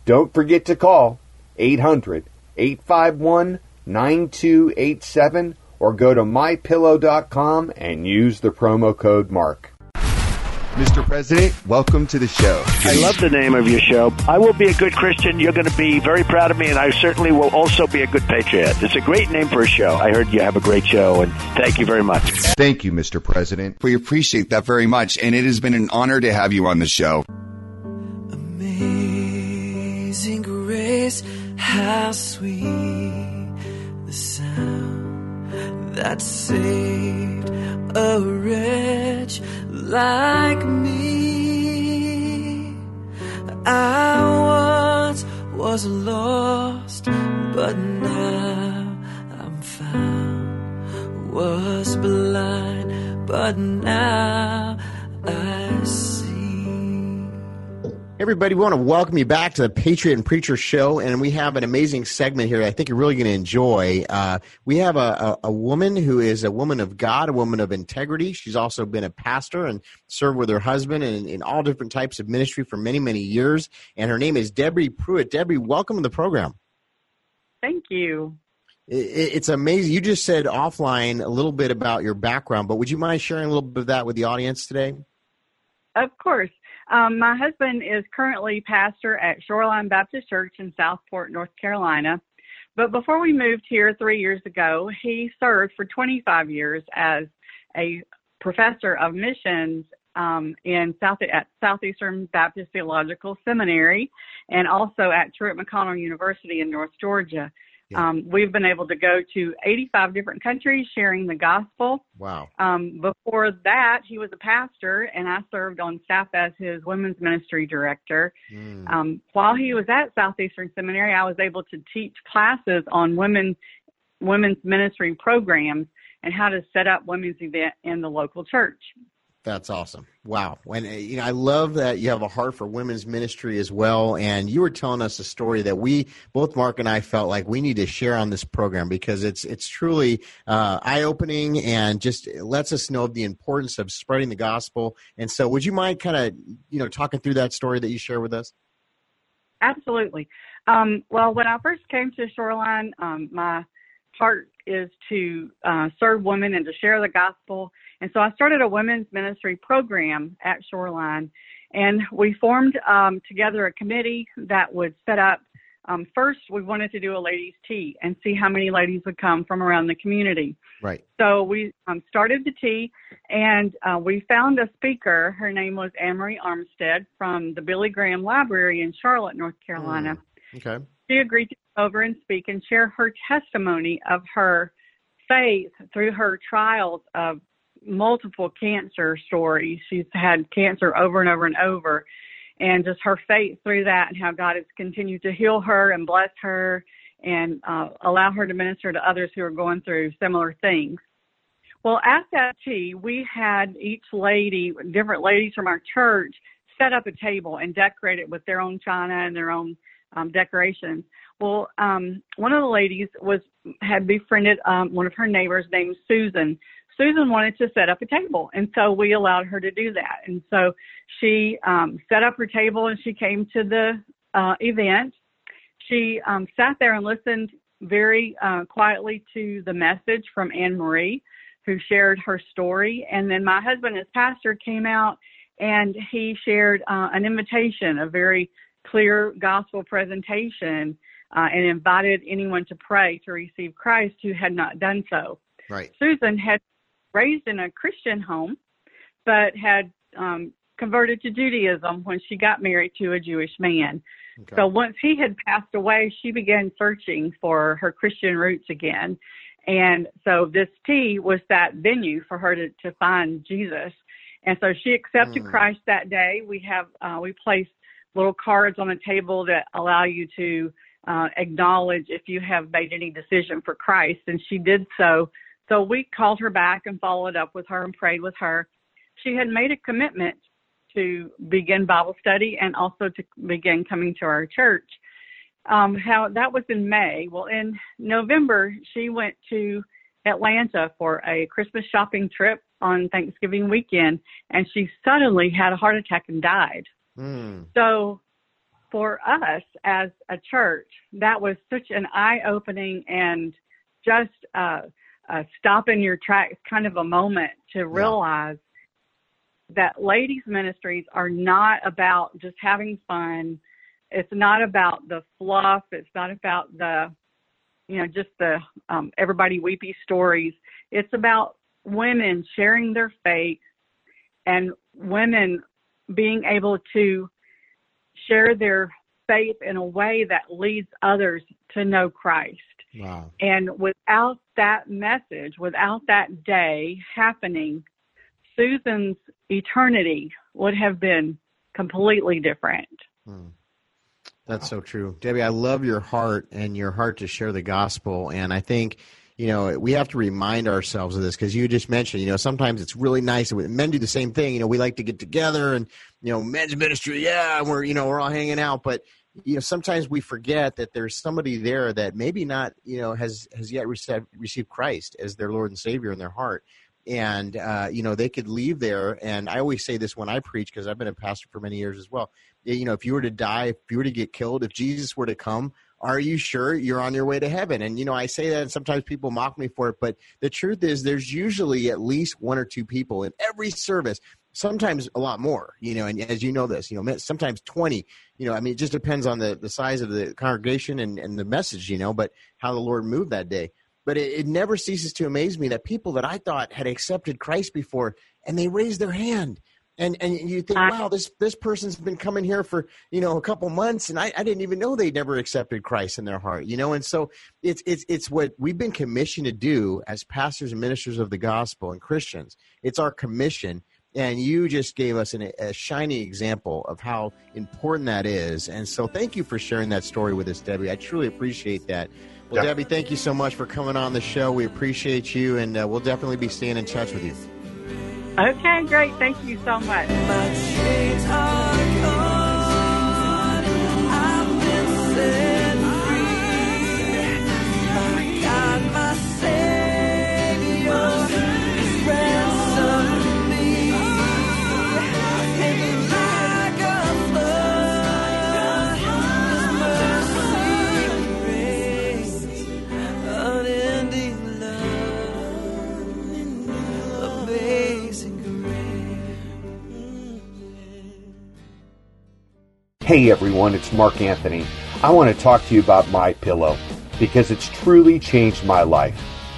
Don't forget to call 800 851 9287 or go to mypillow.com and use the promo code MARK. Mr. President, welcome to the show. I love the name of your show. I will be a good Christian. You're going to be very proud of me, and I certainly will also be a good patriot. It's a great name for a show. I heard you have a great show, and thank you very much. Thank you, Mr. President. We appreciate that very much, and it has been an honor to have you on the show. Amazing grace, how sweet the sound that saved a wretch like me. I once was lost, but now I'm found. Was blind, but now I see. Everybody, we want to welcome you back to the Patriot and Preacher Show, and we have an amazing segment here. that I think you're really going to enjoy. Uh, we have a, a, a, woman who is a woman of God, a woman of integrity. She's also been a pastor and served with her husband in, in all different types of ministry for many, many years. And her name is Debbie Pruitt. Debbie, welcome to the program. Thank you. It, it's amazing. You just said offline a little bit about your background, but would you mind sharing a little bit of that with the audience today? Of course. Um, my husband is currently pastor at Shoreline Baptist Church in Southport, North Carolina. But before we moved here three years ago, he served for 25 years as a professor of missions um, in South at Southeastern Baptist Theological Seminary and also at Truett McConnell University in North Georgia. Yeah. Um, we've been able to go to 85 different countries sharing the gospel. Wow. Um, before that, he was a pastor, and I served on staff as his women's ministry director. Mm. Um, while he was at Southeastern Seminary, I was able to teach classes on women women's ministry programs and how to set up women's event in the local church. That's awesome. Wow. And uh, you know, I love that you have a heart for women's ministry as well. And you were telling us a story that we both Mark and I felt like we need to share on this program because it's it's truly uh, eye opening and just lets us know of the importance of spreading the gospel. And so, would you mind kind of you know talking through that story that you share with us? Absolutely. Um, well, when I first came to Shoreline, um, my heart is to uh, serve women and to share the gospel and so I started a women's ministry program at Shoreline, and we formed um, together a committee that would set up. Um, first, we wanted to do a ladies' tea and see how many ladies would come from around the community. Right. So we um, started the tea, and uh, we found a speaker. Her name was Anne-Marie Armstead from the Billy Graham Library in Charlotte, North Carolina. Mm. Okay. She agreed to come over and speak and share her testimony of her faith through her trials of multiple cancer stories. She's had cancer over and over and over. And just her faith through that and how God has continued to heal her and bless her and uh, allow her to minister to others who are going through similar things. Well, at that tea, we had each lady, different ladies from our church, set up a table and decorate it with their own china and their own um, decorations. Well, um, one of the ladies was had befriended um, one of her neighbors named Susan. Susan wanted to set up a table, and so we allowed her to do that. And so she um, set up her table and she came to the uh, event. She um, sat there and listened very uh, quietly to the message from Anne Marie, who shared her story. And then my husband, as pastor, came out and he shared uh, an invitation, a very clear gospel presentation, uh, and invited anyone to pray to receive Christ who had not done so. Right. Susan had raised in a Christian home, but had um, converted to Judaism when she got married to a Jewish man. Okay. So once he had passed away, she began searching for her Christian roots again. And so this tea was that venue for her to, to find Jesus. And so she accepted mm. Christ that day. We have uh, we placed little cards on the table that allow you to uh, acknowledge if you have made any decision for Christ. And she did so so we called her back and followed up with her and prayed with her. She had made a commitment to begin Bible study and also to begin coming to our church. um, how that was in May. Well, in November, she went to Atlanta for a Christmas shopping trip on Thanksgiving weekend, and she suddenly had a heart attack and died. Mm. So, for us as a church, that was such an eye opening and just uh, uh, stop in your tracks kind of a moment to realize that ladies' ministries are not about just having fun. It's not about the fluff. It's not about the, you know, just the um, everybody weepy stories. It's about women sharing their faith and women being able to share their faith in a way that leads others to know Christ. Wow. And without that message, without that day happening, Susan's eternity would have been completely different. Hmm. That's so true. Debbie, I love your heart and your heart to share the gospel. And I think, you know, we have to remind ourselves of this because you just mentioned, you know, sometimes it's really nice. Men do the same thing. You know, we like to get together and, you know, men's ministry, yeah, we're, you know, we're all hanging out. But, you know, sometimes we forget that there's somebody there that maybe not, you know, has, has yet received, received Christ as their Lord and Savior in their heart and uh, you know they could leave there and i always say this when i preach because i've been a pastor for many years as well you know if you were to die if you were to get killed if jesus were to come are you sure you're on your way to heaven and you know i say that and sometimes people mock me for it but the truth is there's usually at least one or two people in every service sometimes a lot more you know and as you know this you know sometimes 20 you know i mean it just depends on the, the size of the congregation and, and the message you know but how the lord moved that day but it, it, never ceases to amaze me that people that I thought had accepted Christ before and they raise their hand. And and you think, wow, this this person's been coming here for you know a couple months, and I, I didn't even know they never accepted Christ in their heart, you know. And so it's it's it's what we've been commissioned to do as pastors and ministers of the gospel and Christians. It's our commission, and you just gave us an, a shiny example of how important that is. And so, thank you for sharing that story with us, Debbie. I truly appreciate that. Well, Debbie, thank you so much for coming on the show. We appreciate you, and uh, we'll definitely be staying in touch with you. Okay, great. Thank you so much. Hey everyone, it's Mark Anthony. I want to talk to you about my pillow because it's truly changed my life.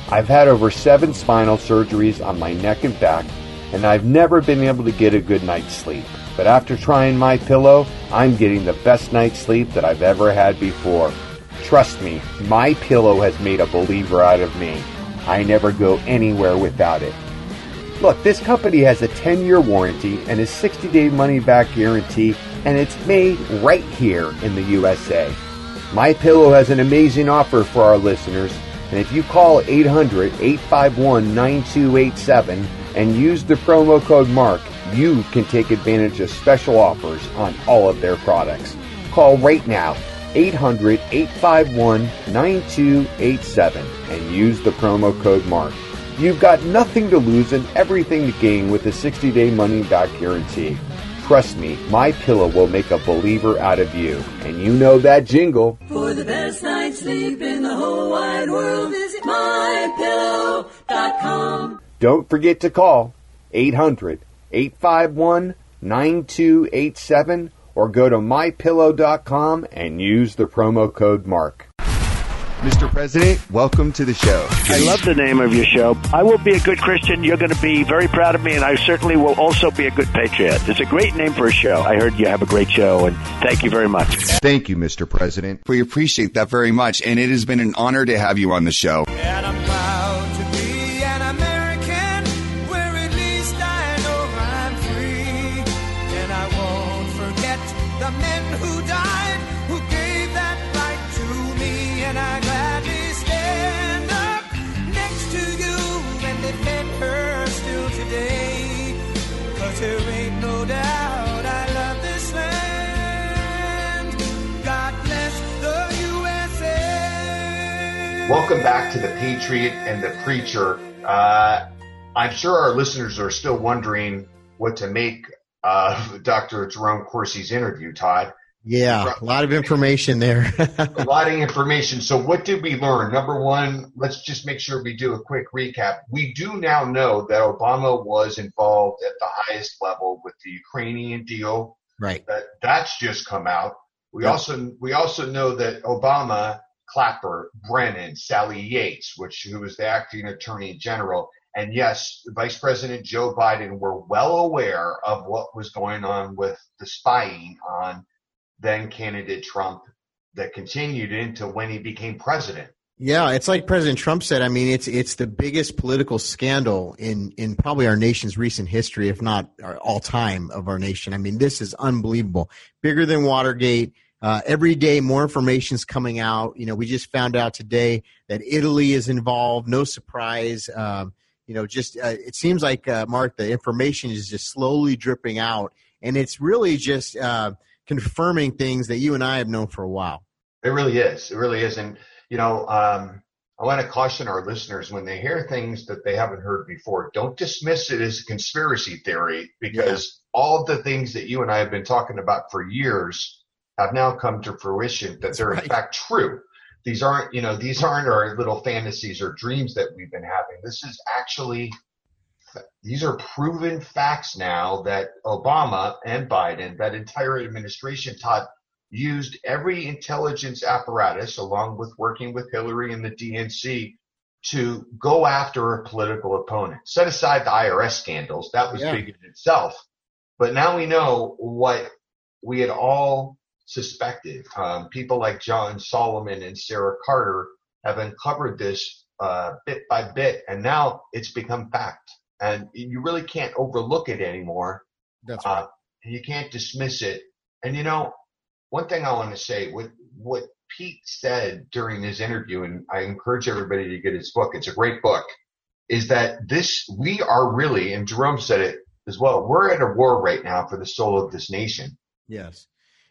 I've had over 7 spinal surgeries on my neck and back and I've never been able to get a good night's sleep. But after trying my pillow, I'm getting the best night's sleep that I've ever had before. Trust me, my pillow has made a believer out of me. I never go anywhere without it. Look, this company has a 10 year warranty and a 60 day money back guarantee and it's made right here in the USA. My Pillow has an amazing offer for our listeners, and if you call 800-851-9287 and use the promo code MARK, you can take advantage of special offers on all of their products. Call right now 800-851-9287 and use the promo code MARK. You've got nothing to lose and everything to gain with a 60-day money-back guarantee. Trust me, my pillow will make a believer out of you. And you know that jingle. For the best night's sleep in the whole wide world, visit mypillow.com. Don't forget to call 800 851 9287 or go to mypillow.com and use the promo code MARK. Mr. President, welcome to the show. I love the name of your show. I will be a good Christian. You're going to be very proud of me, and I certainly will also be a good patriot. It's a great name for a show. I heard you have a great show, and thank you very much. Thank you, Mr. President. We appreciate that very much, and it has been an honor to have you on the show. doubt Welcome back to the Patriot and the Preacher. Uh, I'm sure our listeners are still wondering what to make of Dr. Jerome Corsi's interview, Todd. Yeah, a lot of information there. <laughs> a lot of information. So, what did we learn? Number one, let's just make sure we do a quick recap. We do now know that Obama was involved at the highest level with the Ukrainian deal. Right. That that's just come out. We also we also know that Obama Clapper, Brennan, Sally Yates, which who was the acting attorney general, and yes, Vice President Joe Biden were well aware of what was going on with the spying on then candidate Trump that continued into when he became president. Yeah, it's like President Trump said. I mean, it's it's the biggest political scandal in in probably our nation's recent history, if not all time of our nation. I mean, this is unbelievable, bigger than Watergate. Uh, every day, more information is coming out. You know, we just found out today that Italy is involved. No surprise. Um, you know, just uh, it seems like uh, Mark, the information is just slowly dripping out, and it's really just uh, confirming things that you and I have known for a while. It really is. It really is, and you know, um, I want to caution our listeners when they hear things that they haven't heard before. Don't dismiss it as a conspiracy theory because yeah. all the things that you and I have been talking about for years have now come to fruition that they're right. in fact true. These aren't, you know, these aren't our little fantasies or dreams that we've been having. This is actually, these are proven facts now that Obama and Biden, that entire administration, Todd, used every intelligence apparatus along with working with Hillary and the DNC to go after a political opponent. Set aside the IRS scandals. That was Yeah. big in itself. But now we know what we had all suspected. Um, people like John Solomon and Sarah Carter have uncovered this uh, bit by bit, and now it's become fact. And you really can't overlook it anymore. That's right. Uh, you can't dismiss it. And you know, one thing I want to say, what what Pete said during his interview, and I encourage everybody to get his book. It's a great book. Is that this? We are really, and Jerome said it as well. We're at a war right now for the soul of this nation. Yes.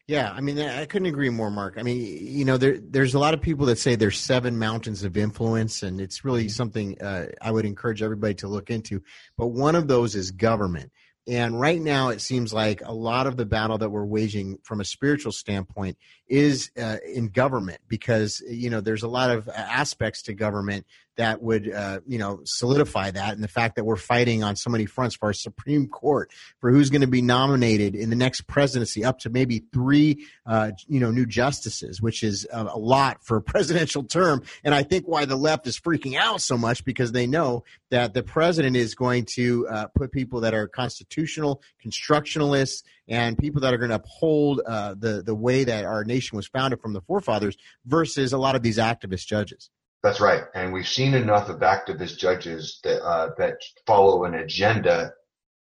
Yeah, I mean, I couldn't agree more, Mark. I mean, you know, there there's a lot of people that say there's seven mountains of influence, and it's really something uh, I would encourage everybody to look into. But one of those is government. And right now, it seems like a lot of the battle that we're waging from a spiritual standpoint is uh, in government because, you know, there's a lot of aspects to government that would, uh, you know, solidify that. And the fact that we're fighting on so many fronts for our Supreme Court, for who's going to be nominated in the next presidency, up to maybe three, uh, you know, new justices, which is a, a lot for a <laughs> presidential term. And I think why the left is freaking out so much because they know that the president is going to uh, put people that are constitutional, constructionalists, and people that are going to uphold uh, the the way that our nation was founded from the forefathers, versus a lot of these activist judges. That's right, and we've seen enough of activist judges that uh, that follow an agenda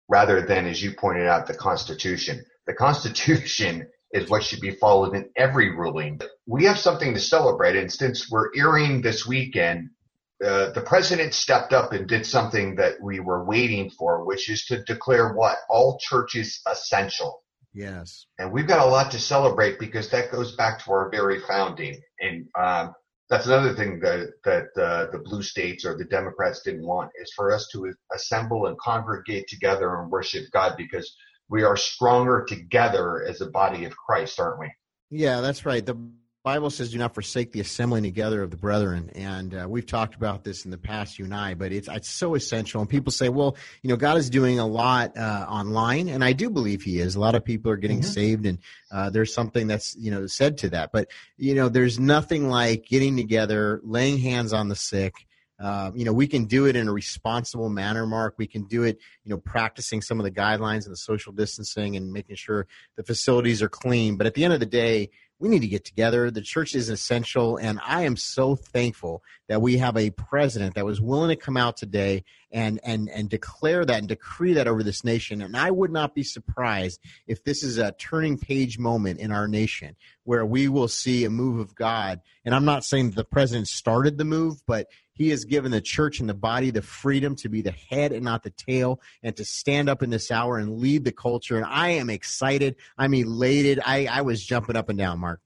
rather than, as you pointed out, the Constitution. The Constitution is what should be followed in every ruling. We have something to celebrate, and since we're airing this weekend, uh, the president stepped up and did something that we were waiting for, which is to declare what all churches essential. Yes. And we've got a lot to celebrate because that goes back to our very founding. And um, that's another thing that that uh, the blue states or the Democrats didn't want is for us to assemble and congregate together and worship God because we are stronger together as a body of Christ, aren't we? Yeah, that's right. The Bible says, "Do not forsake the assembling together of the brethren," and uh, we've talked about this in the past, you and I. But it's it's so essential. And people say, "Well, you know, God is doing a lot uh, online," and I do believe He is. A lot of people are getting Mhm. saved, and uh, there's something that's you know said to that. But you know, there's nothing like getting together, laying hands on the sick. Uh, you know, we can do it in a responsible manner, Mark. We can do it, you know, practicing some of the guidelines and the social distancing and making sure the facilities are clean. But at the end of the day, we need to get together. The church is essential, and I am so thankful that we have a president that was willing to come out today and and and declare that and decree that over this nation. And I would not be surprised if this is a turning page moment in our nation where we will see a move of God. And I'm not saying that the president started the move, but he has given the church and the body the freedom to be the head and not the tail and to stand up in this hour and lead the culture. And I am excited. I'm elated. I, I was jumping up and down, Mark.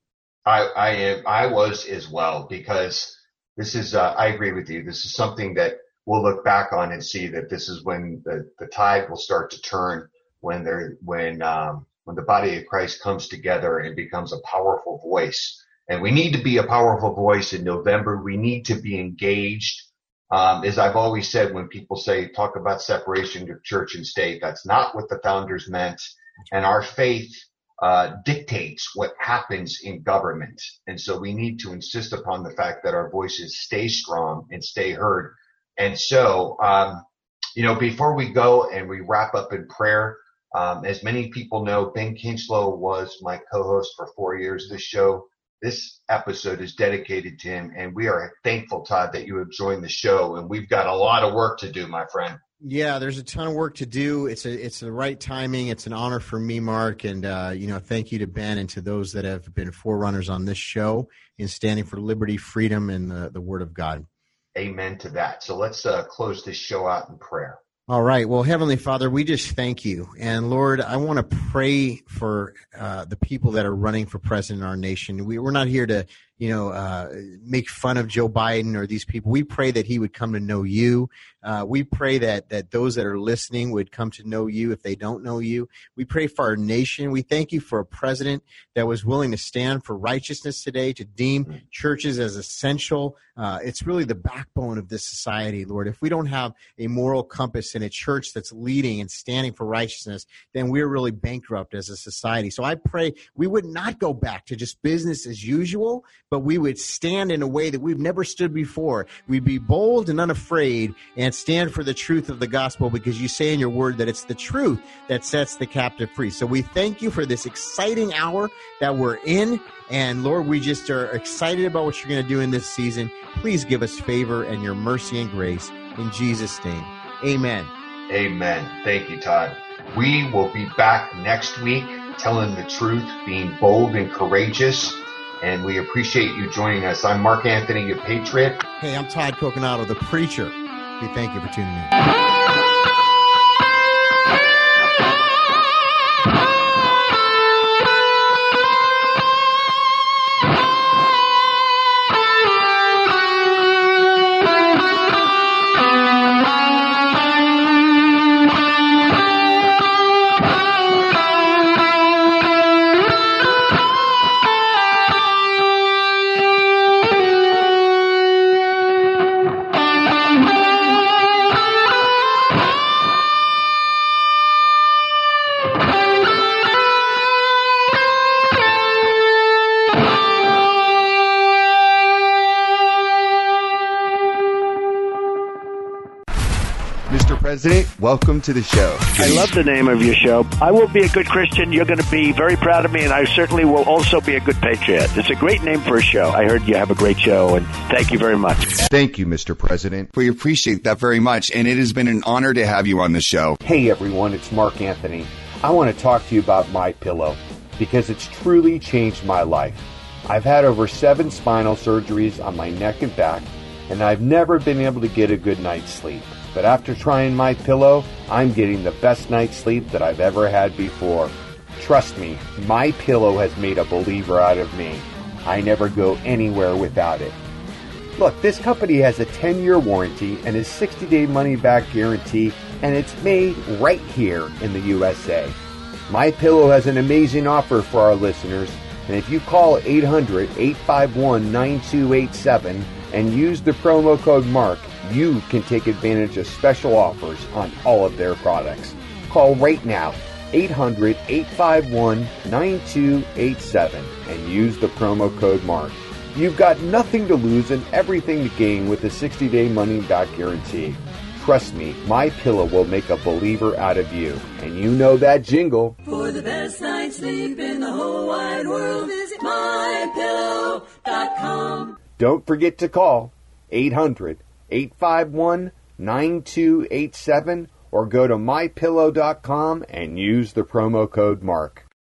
I, I am, I was as well because this is, uh, I agree with you. This is something that we'll look back on and see that this is when the, the tide will start to turn when there, when, um, when the body of Christ comes together and becomes a powerful voice. And we need to be a powerful voice in November. We need to be engaged. Um, as I've always said, when people say talk about separation of church and state, that's not what the founders meant. And our faith uh, dictates what happens in government. And so we need to insist upon the fact that our voices stay strong and stay heard. And so, um, you know, before we go and we wrap up in prayer, um, as many people know, Ben Kinchlow was my co-host for four years. This show, this episode is dedicated to him, and we are thankful, Todd, that you have joined the show. And we've got a lot of work to do, my friend. Yeah, there's a ton of work to do. It's a it's the right timing. It's an honor for me, Mark, and uh, you know, thank you to Ben and to those that have been forerunners on this show in standing for liberty, freedom, and the, the Word of God. Amen to that. So let's uh, close this show out in prayer. All right. Well, Heavenly Father, we just thank you. And Lord, I want to pray for uh, the people that are running for president in our nation. We, we're not here to you know, uh, make fun of Joe Biden or these people. We pray that he would come to know you. Uh, we pray that that those that are listening would come to know you if they don't know you. We pray for our nation. We thank you for a president that was willing to stand for righteousness today, to deem churches as essential. Uh, it's really the backbone of this society, Lord. If we don't have a moral compass in a church that's leading and standing for righteousness, then we're really bankrupt as a society. So I pray we would not go back to just business as usual, but we would stand in a way that we've never stood before. We'd be bold and unafraid and stand for the truth of the gospel because you say in your word that it's the truth that sets the captive free. So we thank you for this exciting hour that we're in. And Lord, we just are excited about what you're going to do in this season. Please give us favor and your mercy and grace in Jesus' name. Amen. Amen. Thank you, Todd. We will be back next week telling the truth, being bold and courageous and we appreciate you joining us. I'm Mark Anthony, your patriot. Hey, I'm Todd Coconato, the preacher. We thank you for tuning in. President, welcome to the show. I love the name of your show. I will be a good Christian. You're going to be very proud of me, and I certainly will also be a good patriot. It's a great name for a show. I heard you have a great show, and thank you very much. Thank you, Mr. President. We appreciate that very much, and it has been an honor to have you on the show. Hey, everyone, it's Mark Anthony. I want to talk to you about My Pillow because it's truly changed my life. I've had over seven spinal surgeries on my neck and back, and I've never been able to get a good night's sleep. But after trying my pillow, I'm getting the best night's sleep that I've ever had before. Trust me, my pillow has made a believer out of me. I never go anywhere without it. Look, this company has a 10-year warranty and a 60-day money-back guarantee, and it's made right here in the USA. My pillow has an amazing offer for our listeners, and if you call 800-851-9287 and use the promo code MARK, you can take advantage of special offers on all of their products. Call right now 800 851 9287 and use the promo code MARK. You've got nothing to lose and everything to gain with a 60 day money back guarantee. Trust me, my pillow will make a believer out of you. And you know that jingle. For the best night's sleep in the whole wide world, visit mypillow.com. Don't forget to call 800 851 9287 or go to mypillow.com and use the promo code MARK.